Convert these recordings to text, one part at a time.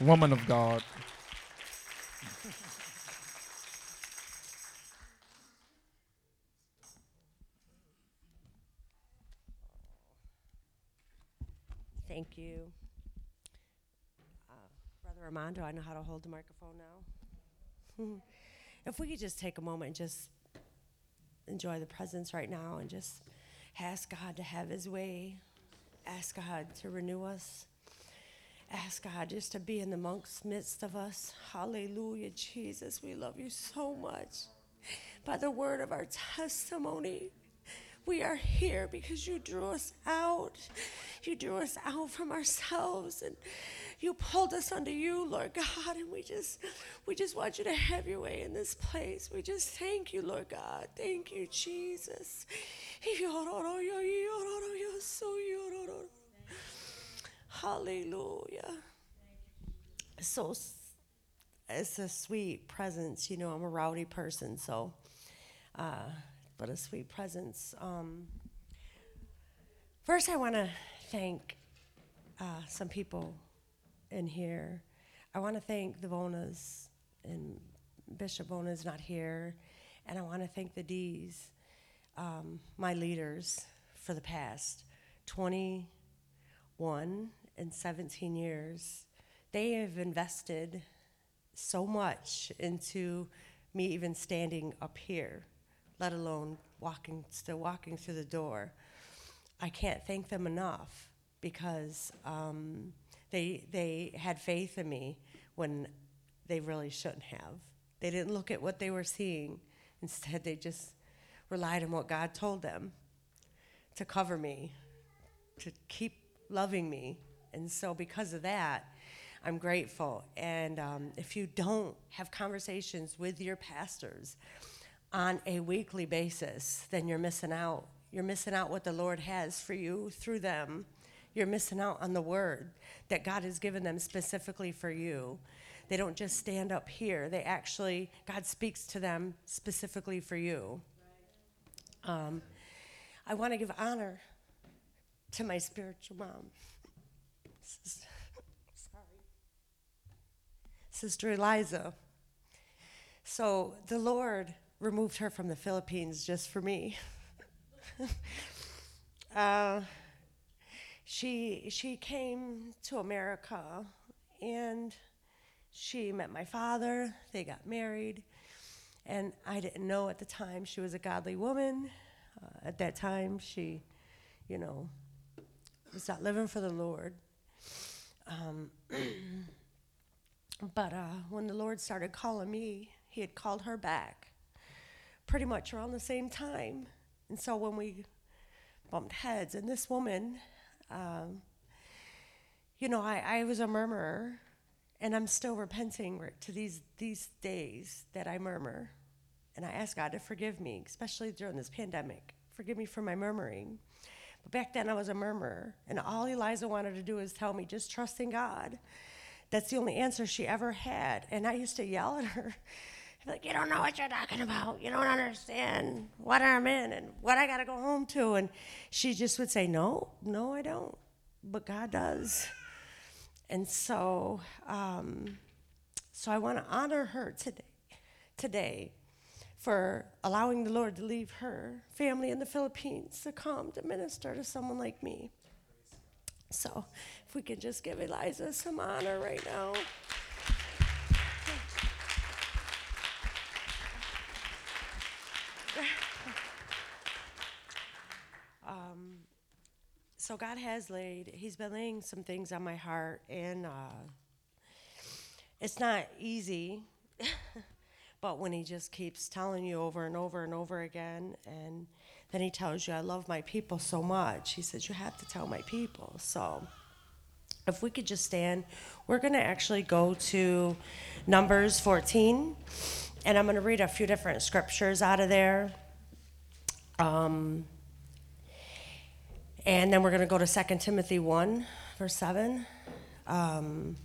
woman of God. Thank you. Uh, Brother Armando, I know how to hold the microphone now. if we could just take a moment and just enjoy the presence right now and just ask God to have his way, ask God to renew us, ask God just to be in the monk's midst of us. Hallelujah, Jesus, we love you so much. By the word of our testimony, we are here because you drew us out. You drew us out from ourselves and you pulled us unto you, Lord God, and we just we just want you to have your way in this place. We just thank you, Lord God. Thank you, Jesus. Hallelujah. So it's a sweet presence. You know, I'm a rowdy person, so uh, but a sweet presence. Um, first, I want to thank uh, some people in here. I want to thank the Vonas, and Bishop Vona is not here, and I want to thank the D's, um, my leaders for the past 21 and 17 years. They have invested so much into me even standing up here let alone walking, still walking through the door. I can't thank them enough because um, they, they had faith in me when they really shouldn't have. They didn't look at what they were seeing. Instead, they just relied on what God told them to cover me, to keep loving me. And so, because of that, I'm grateful. And um, if you don't have conversations with your pastors, on a weekly basis, then you're missing out. You're missing out what the Lord has for you through them. You're missing out on the word that God has given them specifically for you. They don't just stand up here, they actually, God speaks to them specifically for you. Um, I want to give honor to my spiritual mom. Sorry. Sister Eliza. So the Lord removed her from the Philippines just for me. uh, she she came to America and she met my father. They got married, and I didn't know at the time she was a godly woman. Uh, at that time, she, you know, was not living for the Lord. Um, but uh, when the Lord started calling me, He had called her back pretty much around the same time. And so when we bumped heads, and this woman, um, you know, I, I was a murmurer, and I'm still repenting to these, these days that I murmur. And I ask God to forgive me, especially during this pandemic. Forgive me for my murmuring. But back then I was a murmurer, and all Eliza wanted to do is tell me, just trust in God. That's the only answer she ever had. And I used to yell at her like, you don't know what you're talking about. You don't understand what I'm in and what I got to go home to. And she just would say, no, no, I don't. But God does. And so, um, so I want to honor her today, today for allowing the Lord to leave her family in the Philippines to come to minister to someone like me. So, if we could just give Eliza some honor right now. um, so God has laid, He's been laying some things on my heart, and uh, it's not easy. but when He just keeps telling you over and over and over again, and then He tells you, I love my people so much, He says, You have to tell my people. So if we could just stand, we're going to actually go to Numbers 14, and I'm going to read a few different scriptures out of there. Um, and then we're going to go to 2 Timothy 1, verse 7. Um,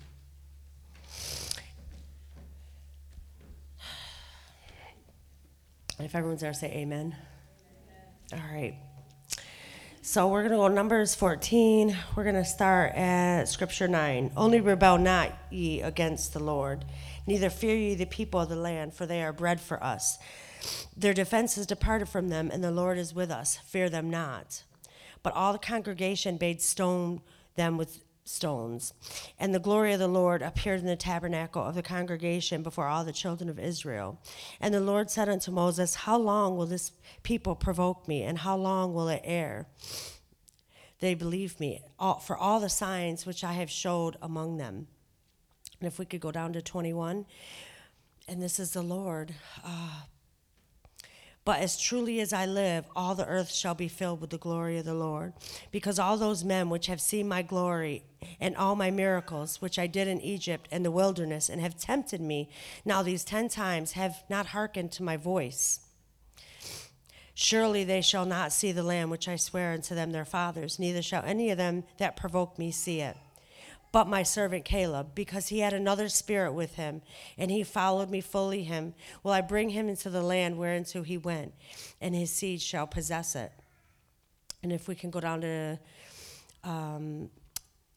if everyone's there, say amen. All right. So we're going to go Numbers 14. We're going to start at Scripture 9. Only rebel not ye against the Lord, neither fear ye the people of the land, for they are bread for us. Their defense departed from them, and the Lord is with us. Fear them not. But all the congregation bade stone them with stones. And the glory of the Lord appeared in the tabernacle of the congregation before all the children of Israel. And the Lord said unto Moses, How long will this people provoke me, and how long will it err? They believe me all, for all the signs which I have showed among them. And if we could go down to 21, and this is the Lord. Uh, but as truly as I live, all the earth shall be filled with the glory of the Lord. Because all those men which have seen my glory and all my miracles, which I did in Egypt and the wilderness, and have tempted me now these ten times, have not hearkened to my voice. Surely they shall not see the land which I swear unto them their fathers, neither shall any of them that provoke me see it but my servant Caleb, because he had another spirit with him, and he followed me fully him, will I bring him into the land whereinto he went, and his seed shall possess it. And if we can go down to um,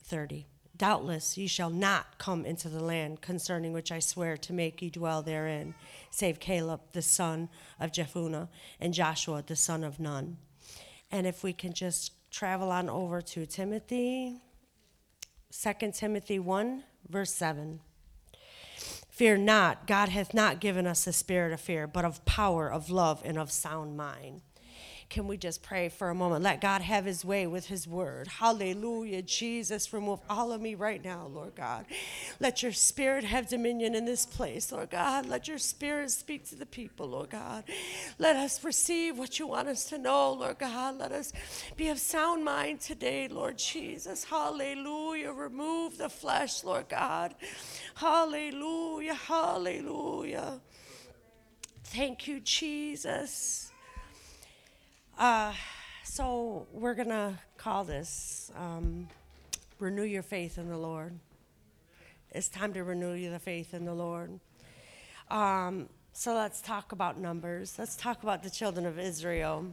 30. Doubtless ye shall not come into the land concerning which I swear to make ye dwell therein, save Caleb the son of Jephunneh and Joshua the son of Nun. And if we can just travel on over to Timothy, 2 Timothy 1, verse 7. Fear not, God hath not given us a spirit of fear, but of power, of love, and of sound mind. Can we just pray for a moment? Let God have his way with his word. Hallelujah. Jesus, remove all of me right now, Lord God. Let your spirit have dominion in this place, Lord God. Let your spirit speak to the people, Lord God. Let us receive what you want us to know, Lord God. Let us be of sound mind today, Lord Jesus. Hallelujah. Remove the flesh, Lord God. Hallelujah. Hallelujah. Thank you, Jesus. Uh, so we're going to call this um, Renew Your Faith in the Lord. It's time to renew your faith in the Lord. Um, so let's talk about numbers. Let's talk about the children of Israel.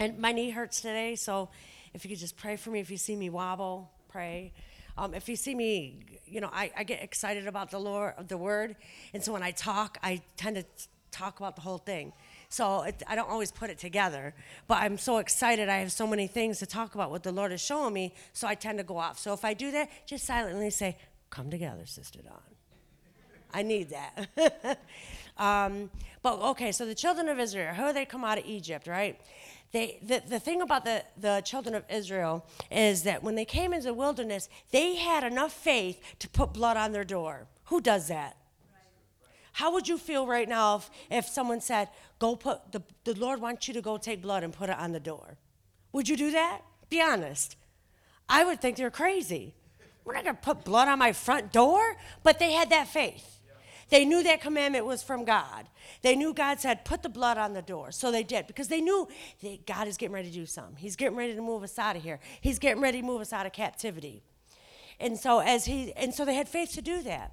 And my knee hurts today, so if you could just pray for me. If you see me wobble, pray. Um, if you see me, you know, I, I get excited about the Lord, the Word, and so when I talk, I tend to talk about the whole thing. So it, I don't always put it together, but I'm so excited. I have so many things to talk about what the Lord is showing me, so I tend to go off. So if I do that, just silently say, Come together, Sister Dawn. I need that. um, but okay, so the children of Israel, how they come out of Egypt, right? They, the, the thing about the, the children of Israel is that when they came into the wilderness, they had enough faith to put blood on their door. Who does that? How would you feel right now if, if someone said, Go put, the, the Lord wants you to go take blood and put it on the door? Would you do that? Be honest. I would think they're crazy. We're not to put blood on my front door. But they had that faith. They knew that commandment was from God. They knew God said, put the blood on the door. So they did because they knew that God is getting ready to do something. He's getting ready to move us out of here. He's getting ready to move us out of captivity. And so as he and so they had faith to do that.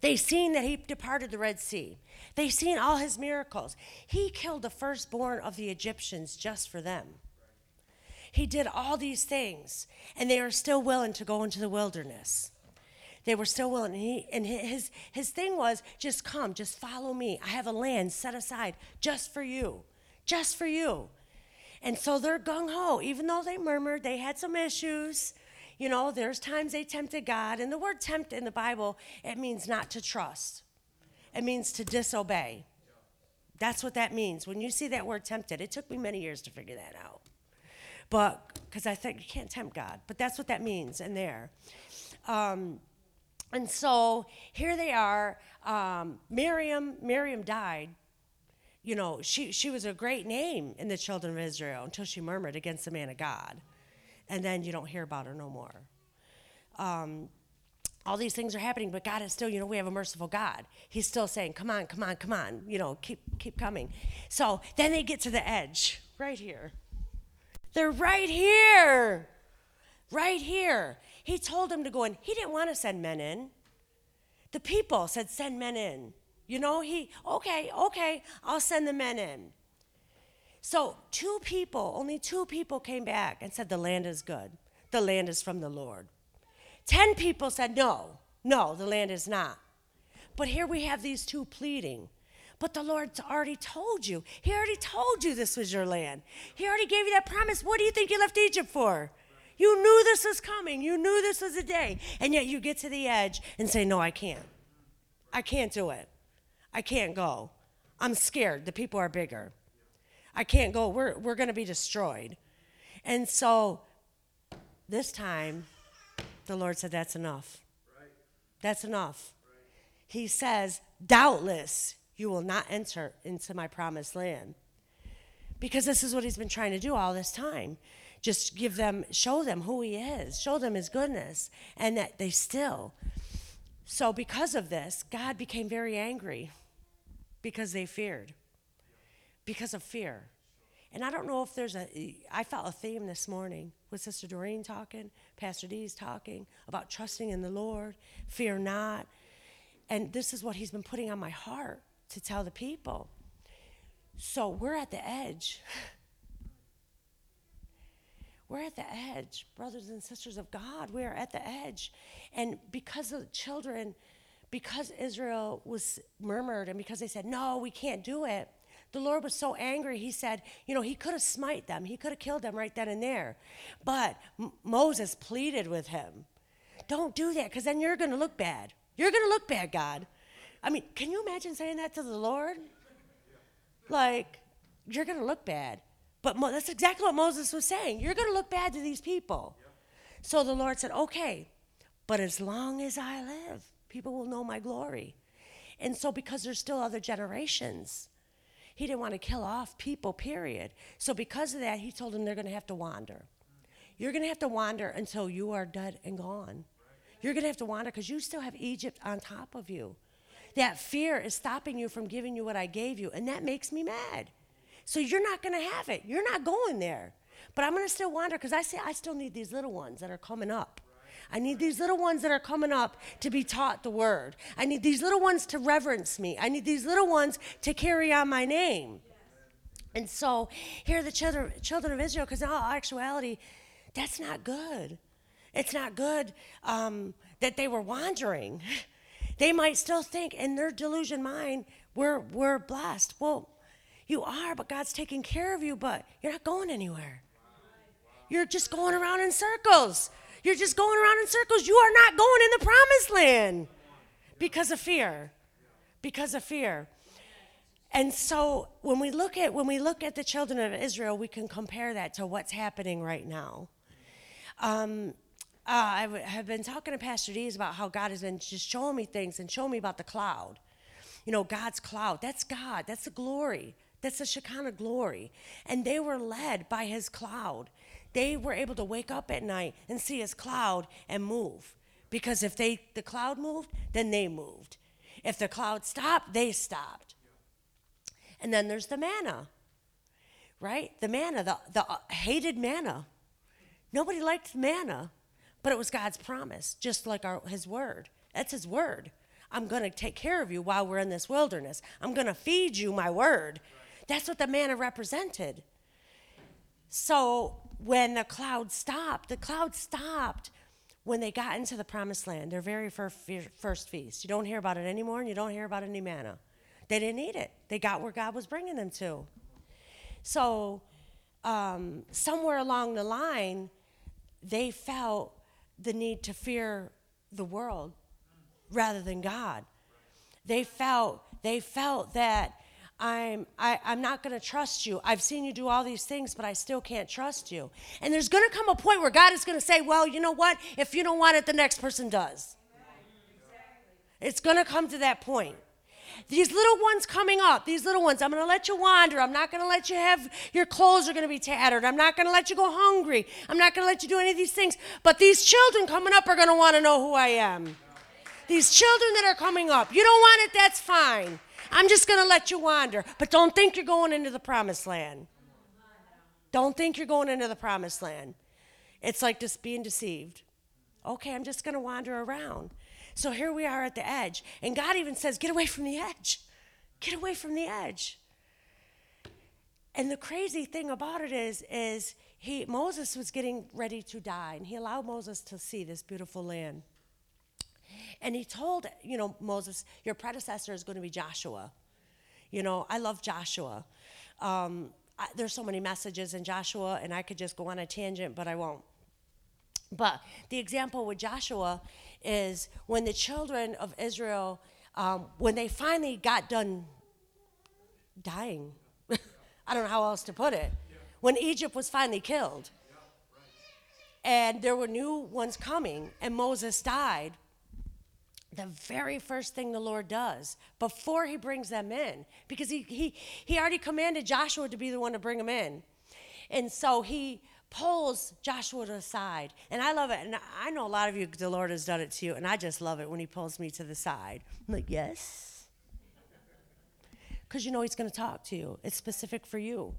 They seen that he departed the Red Sea. They seen all his miracles. He killed the firstborn of the Egyptians just for them. He did all these things, and they are still willing to go into the wilderness. They were still willing. And, he, and his, his thing was just come, just follow me. I have a land set aside just for you, just for you. And so they're gung ho. Even though they murmured, they had some issues, you know, there's times they tempted God, and the word tempt in the Bible, it means not to trust. It means to disobey. That's what that means. When you see that word tempted, it took me many years to figure that out. But, because I think you can't tempt God, but that's what that means in there. Um, and so here they are. Um, Miriam, Miriam died. You know, she, she was a great name in the children of Israel until she murmured against the man of God and then you don't hear about her no more. Um, all these things are happening, but God is still, you know, we have a merciful God. He's still saying, come on, come on, come on, you know, keep, keep coming. So then they get to the edge, right here. They're right here, right here. He told them to go in. He didn't want to send men in. The people said, send men in. You know, he, okay, okay, I'll send the men in. So, two people, only two people came back and said, The land is good. The land is from the Lord. Ten people said, No, no, the land is not. But here we have these two pleading. But the Lord's already told you. He already told you this was your land. He already gave you that promise. What do you think you left Egypt for? You knew this was coming. You knew this was a day. And yet you get to the edge and say, No, I can't. I can't do it. I can't go. I'm scared. The people are bigger. I can't go. We're, we're going to be destroyed. And so this time, the Lord said, That's enough. That's enough. He says, Doubtless you will not enter into my promised land. Because this is what he's been trying to do all this time. Just give them, show them who he is, show them his goodness, and that they still. So, because of this, God became very angry because they feared, because of fear. And I don't know if there's a, I felt a theme this morning with Sister Doreen talking, Pastor D's talking about trusting in the Lord, fear not. And this is what he's been putting on my heart to tell the people. So we're at the edge. We're at the edge, brothers and sisters of God. We are at the edge. And because of the children, because Israel was murmured and because they said, no, we can't do it, the Lord was so angry, he said, you know, he could have smite them. He could have killed them right then and there. But M- Moses pleaded with him, don't do that because then you're going to look bad. You're going to look bad, God. I mean, can you imagine saying that to the Lord? Like, you're going to look bad. But Mo- that's exactly what Moses was saying. You're going to look bad to these people. So the Lord said, okay, but as long as I live, people will know my glory. And so, because there's still other generations, he didn't want to kill off people, period. So, because of that, he told them they're going to have to wander. You're going to have to wander until you are dead and gone. You're going to have to wander because you still have Egypt on top of you. That fear is stopping you from giving you what I gave you, and that makes me mad. So you're not going to have it. You're not going there. But I'm going to still wander because I say I still need these little ones that are coming up. I need these little ones that are coming up to be taught the word. I need these little ones to reverence me. I need these little ones to carry on my name. And so here are the children, children of Israel, because in all actuality, that's not good. It's not good um, that they were wandering. They might still think in their delusion mind, we're, we're blessed. Well, you are, but God's taking care of you, but you're not going anywhere. You're just going around in circles. You're just going around in circles. You are not going in the promised land because of fear. Because of fear. And so when we look at when we look at the children of Israel, we can compare that to what's happening right now. Um, uh, I w- have been talking to Pastor Dees about how God has been just showing me things and showing me about the cloud. You know, God's cloud. That's God. That's the glory. That's the Shekinah glory. And they were led by his cloud. They were able to wake up at night and see his cloud and move. Because if they the cloud moved, then they moved. If the cloud stopped, they stopped. And then there's the manna. Right? The manna, the, the uh, hated manna. Nobody liked manna, but it was God's promise, just like our, his word. That's his word. I'm going to take care of you while we're in this wilderness. I'm going to feed you my word. That's what the manna represented. So when the cloud stopped, the cloud stopped when they got into the promised land, their very first, feast. You don't hear about it anymore, and you don't hear about any manna. They didn't eat it, they got where God was bringing them to. So, um, somewhere along the line, they felt the need to fear the world rather than God. They felt they felt that I'm I, I'm not going to trust you. I've seen you do all these things, but I still can't trust you. And there's going to come a point where God is going to say, "Well, you know what? If you don't want it, the next person does." It's going to come to that point. These little ones coming up, these little ones, I'm going to let you wander. I'm not going to let you have your clothes are going to be tattered. I'm not going to let you go hungry. I'm not going to let you do any of these things. But these children coming up are going to want to know who I am. These children that are coming up, you don't want it, that's fine. I'm just going to let you wander. But don't think you're going into the promised land. Don't think you're going into the promised land. It's like just being deceived. Okay, I'm just going to wander around. So here we are at the edge. And God even says, Get away from the edge. Get away from the edge. and the crazy thing about it is, is he Moses was getting ready to die, and he allowed Moses to see this beautiful land. And he told, you know, Moses, your predecessor is going to be Joshua. You know, I love Joshua. Um, I, there's so many messages in Joshua, and I could just go on a tangent, but I won't. But the example with Joshua is when the children of Israel, um, when they finally got done dying, I don't know how else to put it, when Egypt was finally killed, and there were new ones coming, and Moses died, the very first thing the Lord does before he brings them in, because he, he, he already commanded Joshua to be the one to bring them in. And so he pulls Joshua to the side. And I love it. And I know a lot of you, the Lord has done it to you. And I just love it when he pulls me to the side. I'm like, yes. Because you know he's going to talk to you, it's specific for you.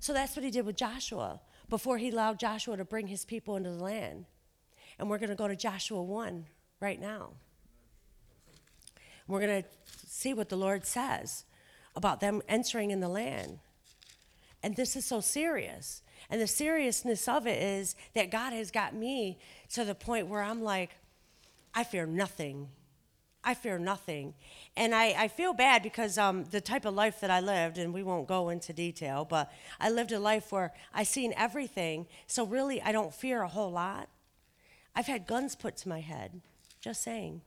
So that's what he did with Joshua before he allowed Joshua to bring his people into the land. And we're going to go to Joshua 1 right now. We're going to see what the Lord says about them entering in the land. And this is so serious. And the seriousness of it is that God has got me to the point where I'm like, I fear nothing. I fear nothing. And I, I feel bad because um, the type of life that I lived, and we won't go into detail, but I lived a life where I seen everything. So really, I don't fear a whole lot. I've had guns put to my head, just saying.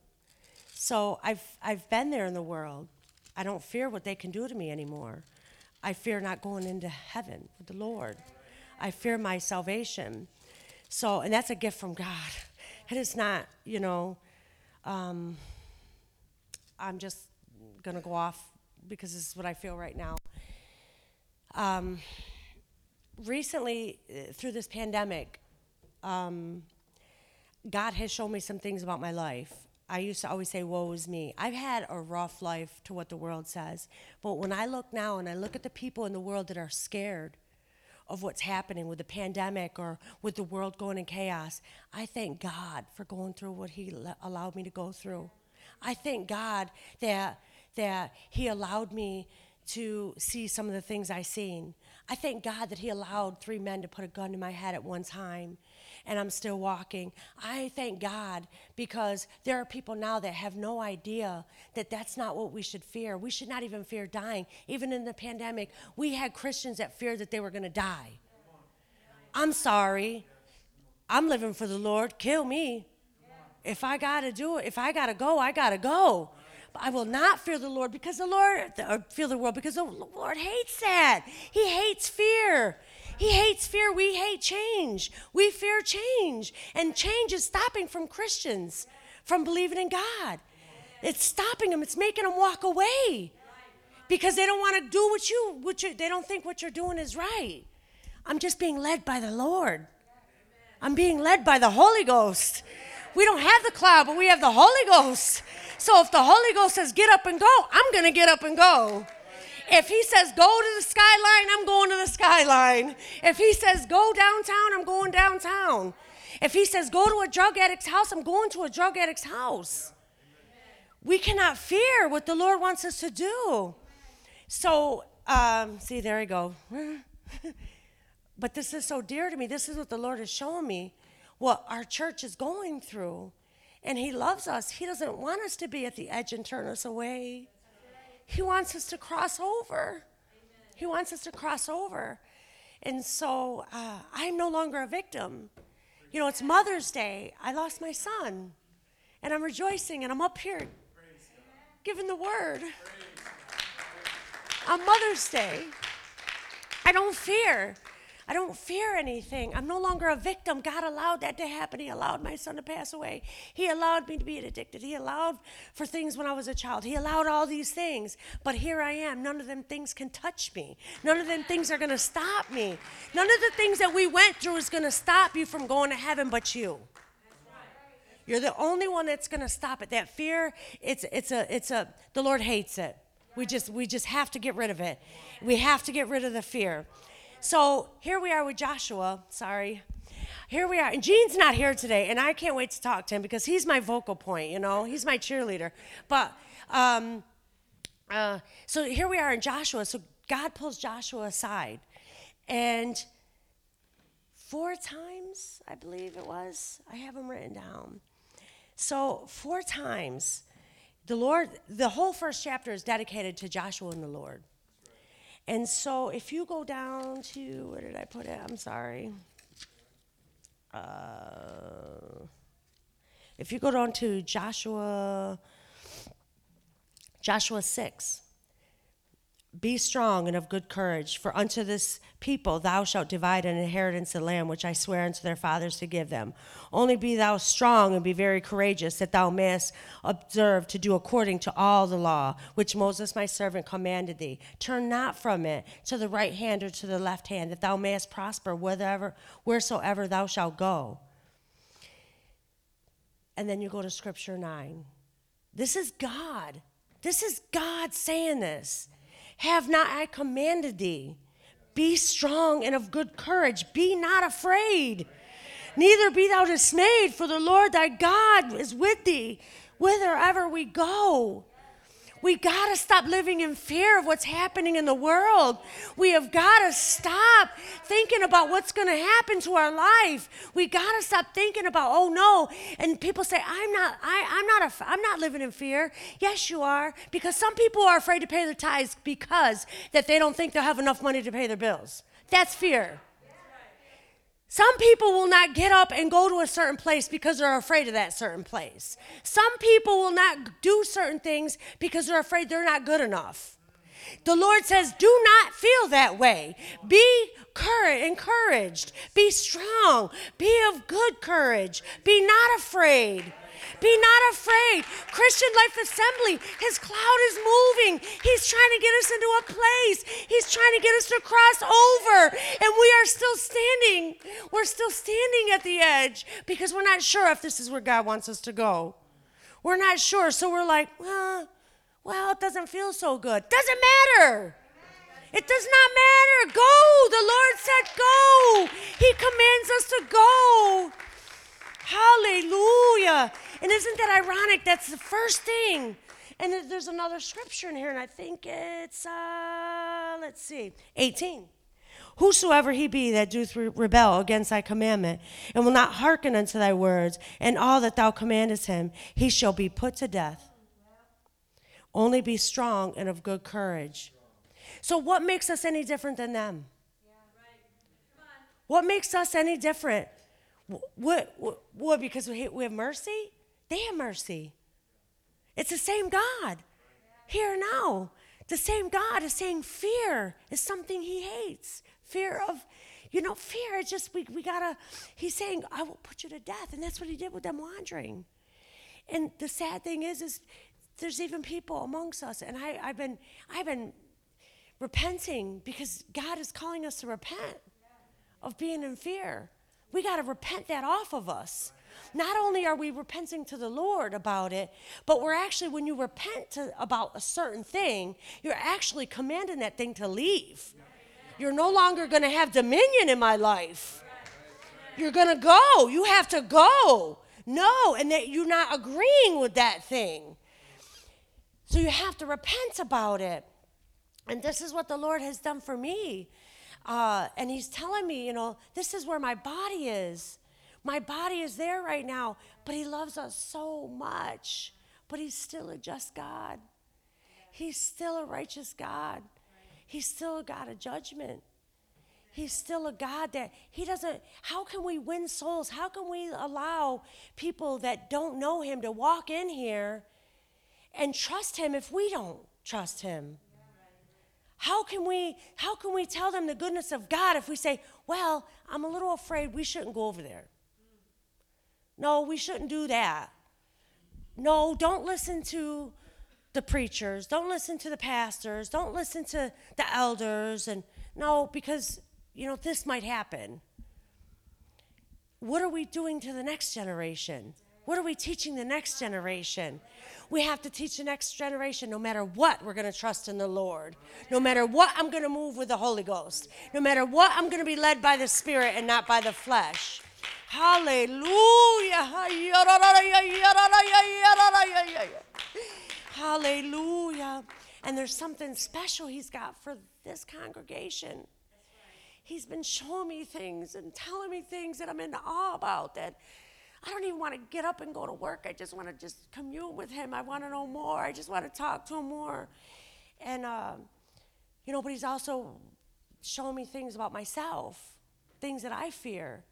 So I've, I've been there in the world. I don't fear what they can do to me anymore. I fear not going into heaven with the Lord. I fear my salvation. So, and that's a gift from God. It's not, you know, um, I'm just going to go off because this is what I feel right now. Um, recently, uh, through this pandemic, um, God has shown me some things about my life. I used to always say, woe is me. I've had a rough life to what the world says. But when I look now and I look at the people in the world that are scared of what's happening with the pandemic or with the world going in chaos, I thank God for going through what He allowed me to go through. I thank God that, that He allowed me to see some of the things I seen. I thank God that He allowed three men to put a gun to my head at one time and I'm still walking. I thank God because there are people now that have no idea that that's not what we should fear. We should not even fear dying. Even in the pandemic, we had Christians that feared that they were going to die. I'm sorry. I'm living for the Lord. Kill me. If I got to do it, if I got to go, I got to go. I will not fear the Lord because the Lord, or fear the world because the Lord hates that. He hates fear. He hates fear. We hate change. We fear change. And change is stopping from Christians from believing in God. It's stopping them, it's making them walk away because they don't want to do what you, what you, they don't think what you're doing is right. I'm just being led by the Lord. I'm being led by the Holy Ghost. We don't have the cloud, but we have the Holy Ghost. So if the Holy Ghost says get up and go, I'm going to get up and go. If he says go to the skyline, I'm going to the skyline. If he says go downtown, I'm going downtown. If he says go to a drug addict's house, I'm going to a drug addict's house. We cannot fear what the Lord wants us to do. So, um, see, there I go. but this is so dear to me. This is what the Lord is showing me what our church is going through. And He loves us. He doesn't want us to be at the edge and turn us away. He wants us to cross over. He wants us to cross over. And so uh, I'm no longer a victim. You know, it's Mother's Day. I lost my son. And I'm rejoicing and I'm up here giving the word. On Mother's Day, I don't fear. I don't fear anything. I'm no longer a victim. God allowed that to happen. He allowed my son to pass away. He allowed me to be addicted. He allowed for things when I was a child. He allowed all these things. But here I am. None of them things can touch me. None of them things are going to stop me. None of the things that we went through is going to stop you from going to heaven but you. You're the only one that's going to stop it. That fear, it's it's a it's a the Lord hates it. We just we just have to get rid of it. We have to get rid of the fear. So here we are with Joshua. Sorry. Here we are. And Gene's not here today, and I can't wait to talk to him because he's my vocal point, you know, he's my cheerleader. But um, uh, so here we are in Joshua. So God pulls Joshua aside. And four times, I believe it was, I have them written down. So, four times, the Lord, the whole first chapter is dedicated to Joshua and the Lord. And so, if you go down to, where did I put it? I'm sorry. Uh, if you go down to Joshua, Joshua 6, be strong and of good courage, for unto this people thou shalt divide an inheritance of land which I swear unto their fathers to give them. Only be thou strong and be very courageous, that thou mayest observe to do according to all the law which Moses my servant commanded thee. Turn not from it to the right hand or to the left hand, that thou mayest prosper wherever, wheresoever thou shalt go. And then you go to Scripture 9. This is God. This is God saying this. Have not I commanded thee? Be strong and of good courage. Be not afraid. Neither be thou dismayed, for the Lord thy God is with thee whithersoever we go. We got to stop living in fear of what's happening in the world. We have got to stop thinking about what's going to happen to our life. We got to stop thinking about, oh no. And people say, I'm not, I, I'm not, a, I'm not living in fear. Yes, you are, because some people are afraid to pay their tithes because that they don't think they'll have enough money to pay their bills. That's fear. Some people will not get up and go to a certain place because they're afraid of that certain place. Some people will not do certain things because they're afraid they're not good enough. The Lord says, Do not feel that way. Be courage, encouraged. Be strong. Be of good courage. Be not afraid. Be not afraid. Christian Life Assembly, his cloud is moving. He's trying to get us into a place. He's trying to get us to cross over. And we are still standing. We're still standing at the edge because we're not sure if this is where God wants us to go. We're not sure. So we're like, well, well, it doesn't feel so good. Doesn't matter. It does not matter. Go. The Lord said go. He commands us to go. Hallelujah. And isn't that ironic? That's the first thing. And there's another scripture in here, and I think it's, uh, let's see, 18. Whosoever he be that doth rebel against thy commandment, and will not hearken unto thy words, and all that thou commandest him, he shall be put to death. Only be strong and of good courage. So, what makes us any different than them? What makes us any different? What, what, what because we, we have mercy? They have mercy. It's the same God here now. The same God is saying fear is something he hates. Fear of, you know, fear is just, we, we gotta, he's saying, I will put you to death. And that's what he did with them wandering. And the sad thing is, is there's even people amongst us. And I, I've been, I've been repenting because God is calling us to repent of being in fear. We got to repent that off of us. Not only are we repenting to the Lord about it, but we're actually, when you repent to, about a certain thing, you're actually commanding that thing to leave. You're no longer going to have dominion in my life. You're going to go. You have to go. No, and that you're not agreeing with that thing. So you have to repent about it. And this is what the Lord has done for me. Uh, and He's telling me, you know, this is where my body is. My body is there right now, but He loves us so much. But He's still a just God. He's still a righteous God. He's still a God of judgment. He's still a God that He doesn't. How can we win souls? How can we allow people that don't know Him to walk in here and trust Him if we don't trust Him? How can we how can we tell them the goodness of God if we say, "Well, I'm a little afraid we shouldn't go over there." No, we shouldn't do that. No, don't listen to the preachers. Don't listen to the pastors. Don't listen to the elders. And no, because, you know, this might happen. What are we doing to the next generation? What are we teaching the next generation? We have to teach the next generation no matter what, we're going to trust in the Lord. No matter what, I'm going to move with the Holy Ghost. No matter what, I'm going to be led by the Spirit and not by the flesh. Hallelujah. Hallelujah. And there's something special He's got for this congregation. He's been showing me things and telling me things that I'm in awe about that I don't even want to get up and go to work. I just want to just commune with him. I want to know more. I just want to talk to him more. And, uh, you know, but he's also showing me things about myself, things that I fear.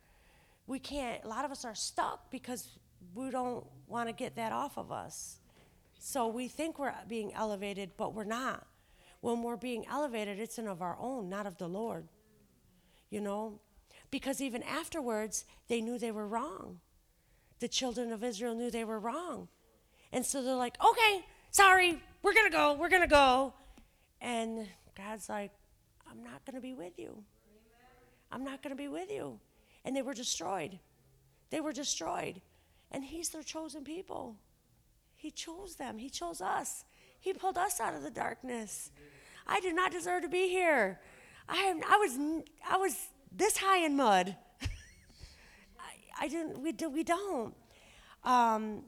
We can't, a lot of us are stuck because we don't want to get that off of us. So we think we're being elevated, but we're not. When we're being elevated, it's in of our own, not of the Lord. You know? Because even afterwards, they knew they were wrong the children of Israel knew they were wrong. And so they're like, okay, sorry, we're going to go, we're going to go. And God's like, I'm not going to be with you. I'm not going to be with you. And they were destroyed. They were destroyed. And He's their chosen people. He chose them, He chose us. He pulled us out of the darkness. I did not deserve to be here. I, am, I, was, I was this high in mud. I didn't, we, do, we don't. Um,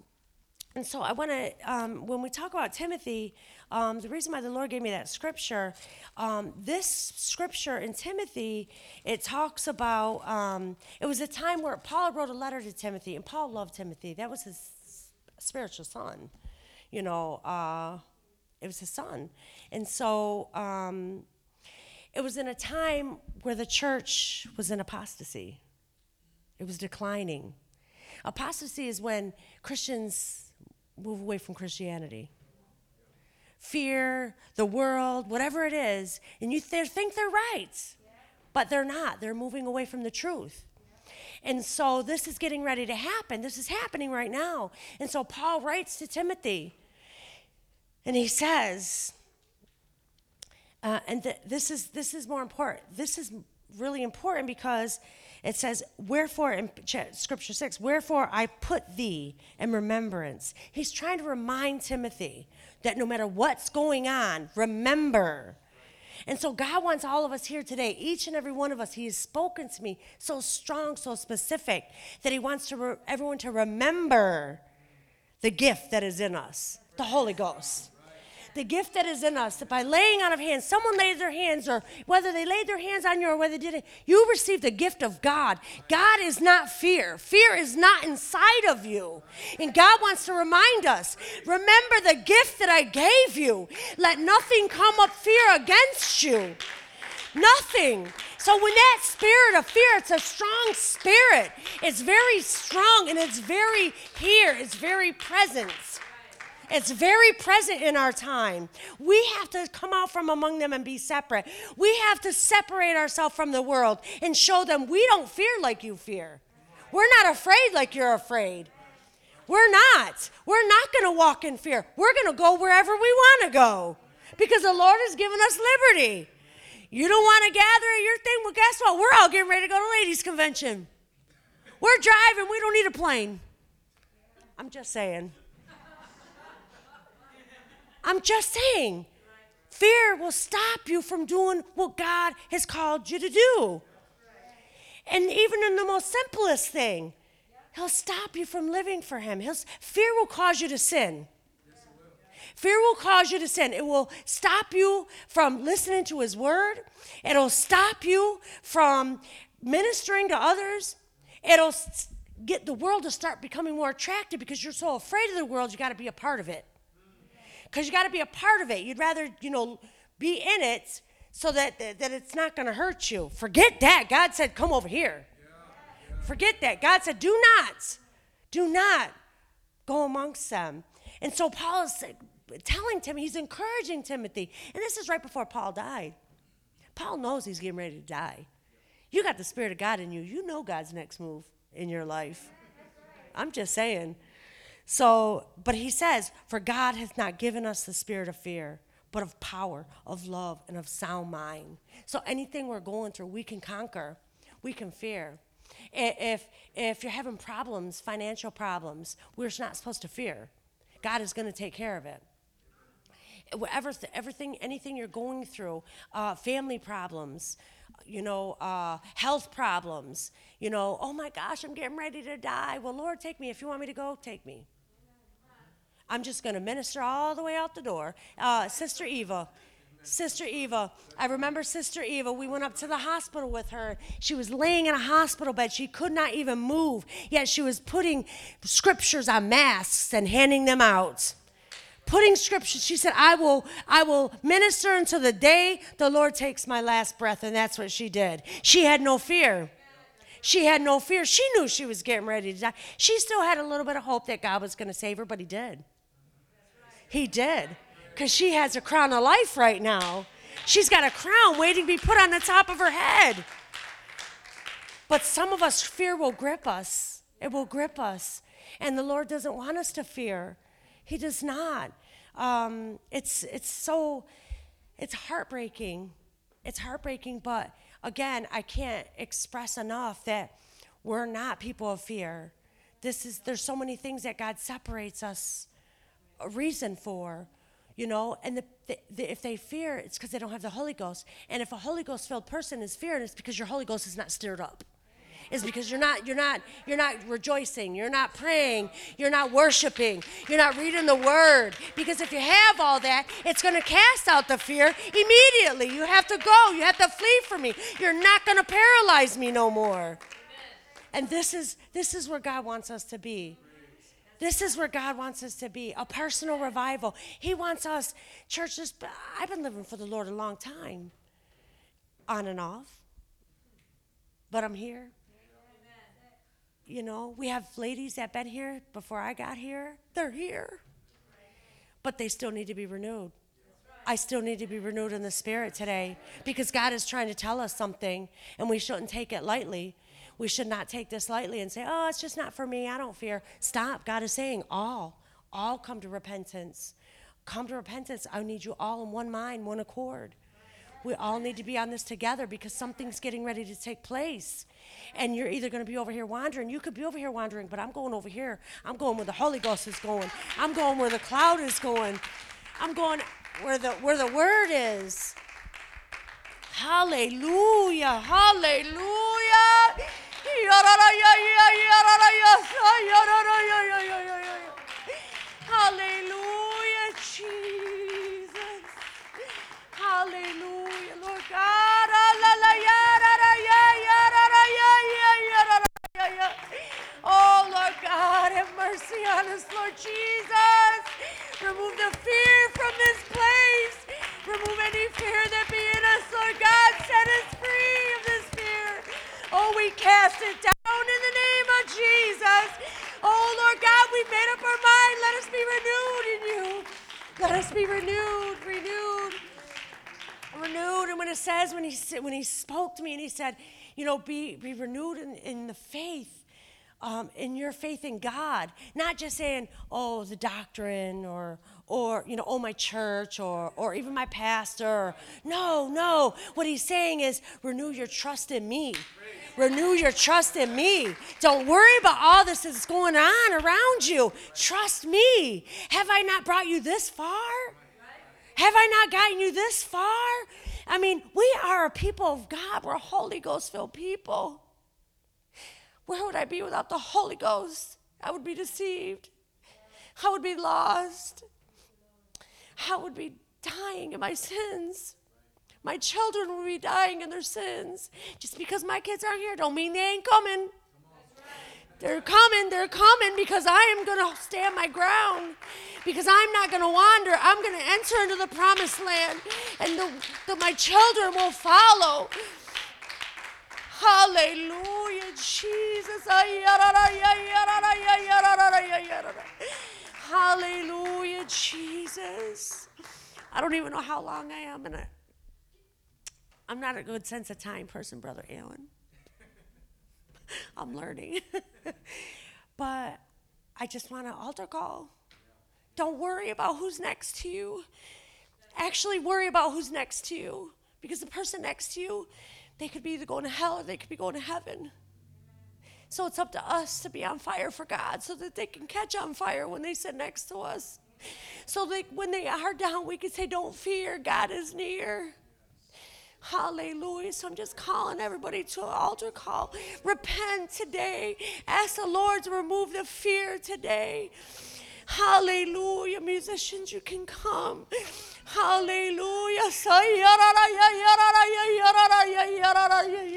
and so I want to, um, when we talk about Timothy, um, the reason why the Lord gave me that scripture, um, this scripture in Timothy, it talks about, um, it was a time where Paul wrote a letter to Timothy, and Paul loved Timothy. That was his spiritual son. You know, uh, it was his son. And so um, it was in a time where the church was in apostasy. It was declining. Apostasy is when Christians move away from Christianity. Fear, the world, whatever it is, and you th- think they're right, but they're not. They're moving away from the truth. And so this is getting ready to happen. This is happening right now. And so Paul writes to Timothy, and he says, uh, and th- this is this is more important. This is really important because it says, Wherefore, in scripture 6, wherefore I put thee in remembrance. He's trying to remind Timothy that no matter what's going on, remember. And so God wants all of us here today, each and every one of us. He has spoken to me so strong, so specific, that He wants to re- everyone to remember the gift that is in us, the Holy Ghost the gift that is in us, that by laying on of hands, someone laid their hands, or whether they laid their hands on you or whether they didn't, you received the gift of God. God is not fear. Fear is not inside of you. And God wants to remind us remember the gift that I gave you. Let nothing come up fear against you. Nothing. So when that spirit of fear, it's a strong spirit. It's very strong and it's very here. It's very present. It's very present in our time. We have to come out from among them and be separate. We have to separate ourselves from the world and show them we don't fear like you fear. We're not afraid like you're afraid. We're not. We're not going to walk in fear. We're going to go wherever we want to go because the Lord has given us liberty. You don't want to gather at your thing? Well, guess what? We're all getting ready to go to ladies' convention. We're driving. We don't need a plane. I'm just saying. I'm just saying, fear will stop you from doing what God has called you to do. And even in the most simplest thing, He'll stop you from living for Him. He'll, fear will cause you to sin. Fear will cause you to sin. It will stop you from listening to His word. It'll stop you from ministering to others. It'll get the world to start becoming more attractive because you're so afraid of the world, you got to be a part of it because you got to be a part of it. You'd rather, you know, be in it so that, that it's not going to hurt you. Forget that. God said, come over here. Forget that. God said, do not, do not go amongst them. And so Paul is telling Timothy, he's encouraging Timothy. And this is right before Paul died. Paul knows he's getting ready to die. You got the Spirit of God in you. You know God's next move in your life. I'm just saying. So, but he says, For God hath not given us the spirit of fear, but of power, of love, and of sound mind. So anything we're going through, we can conquer, we can fear. If, if you're having problems, financial problems, we're not supposed to fear. God is going to take care of it. Whatever, everything, anything you're going through, uh, family problems, you know, uh, health problems, you know, oh my gosh, I'm getting ready to die. Well, Lord, take me. If you want me to go, take me. I'm just going to minister all the way out the door. Uh, Sister Eva. Sister Eva. I remember Sister Eva. We went up to the hospital with her. She was laying in a hospital bed. She could not even move, yet she was putting scriptures on masks and handing them out. Putting scriptures, she said, I will, I will minister until the day the Lord takes my last breath. And that's what she did. She had no fear. She had no fear. She knew she was getting ready to die. She still had a little bit of hope that God was going to save her, but He did. He did. Because she has a crown of life right now. She's got a crown waiting to be put on the top of her head. But some of us, fear will grip us. It will grip us. And the Lord doesn't want us to fear. He does not. Um, it's, it's so, it's heartbreaking. It's heartbreaking, but again, I can't express enough that we're not people of fear. This is, there's so many things that God separates us a reason for you know and the, the, the, if they fear it's because they don't have the holy ghost. And if a holy ghost filled person is fearing it's because your holy ghost is not stirred up. It's because you're not you're not you're not rejoicing you're not praying you're not worshiping you're not reading the word. Because if you have all that it's going to cast out the fear immediately. You have to go. You have to flee from me. You're not going to paralyze me no more. And this is this is where god wants us to be this is where God wants us to be a personal revival. He wants us, churches. I've been living for the Lord a long time, on and off, but I'm here. You know, we have ladies that been here before I got here. They're here, but they still need to be renewed. I still need to be renewed in the spirit today because God is trying to tell us something, and we shouldn't take it lightly we should not take this lightly and say, oh, it's just not for me. I don't fear. Stop. God is saying, all, all come to repentance. Come to repentance. I need you all in one mind, one accord. We all need to be on this together because something's getting ready to take place. And you're either going to be over here wandering. You could be over here wandering, but I'm going over here. I'm going where the Holy Ghost is going. I'm going where the cloud is going. I'm going where the where the word is. Hallelujah. Hallelujah. Hallelujah, Jesus. Hallelujah, Lord God. Oh, Lord God, have mercy on us, Lord Jesus. Remove the fear from this place. Remove any fear that be in us, Lord God. Set us free. Oh, we cast it down in the name of Jesus. Oh, Lord God, we've made up our mind. Let us be renewed in you. Let us be renewed, renewed, renewed. And when it says, when he, when he spoke to me and he said, you know, be, be renewed in, in the faith, um, in your faith in God, not just saying, oh, the doctrine or, or you know, oh, my church or, or even my pastor. No, no. What he's saying is renew your trust in me. Renew your trust in me. Don't worry about all this that's going on around you. Trust me. Have I not brought you this far? Have I not gotten you this far? I mean, we are a people of God. We're Holy Ghost filled people. Where would I be without the Holy Ghost? I would be deceived. I would be lost. I would be dying in my sins. My children will be dying in their sins. Just because my kids aren't here don't mean they ain't coming. They're coming, they're coming because I am going to stand my ground. Because I'm not going to wander. I'm going to enter into the promised land and the, the, my children will follow. Hallelujah, Jesus. Hallelujah, Jesus. I don't even know how long I am and it. I'm not a good sense of time person, Brother Alan. I'm learning. but I just want an altar call. Don't worry about who's next to you. Actually, worry about who's next to you. Because the person next to you, they could be either going to hell or they could be going to heaven. So it's up to us to be on fire for God so that they can catch on fire when they sit next to us. So that when they are down, we can say, Don't fear, God is near. Hallelujah. So I'm just calling everybody to an altar call. Repent today. Ask the Lord to remove the fear today. Hallelujah. Musicians, you can come. Hallelujah.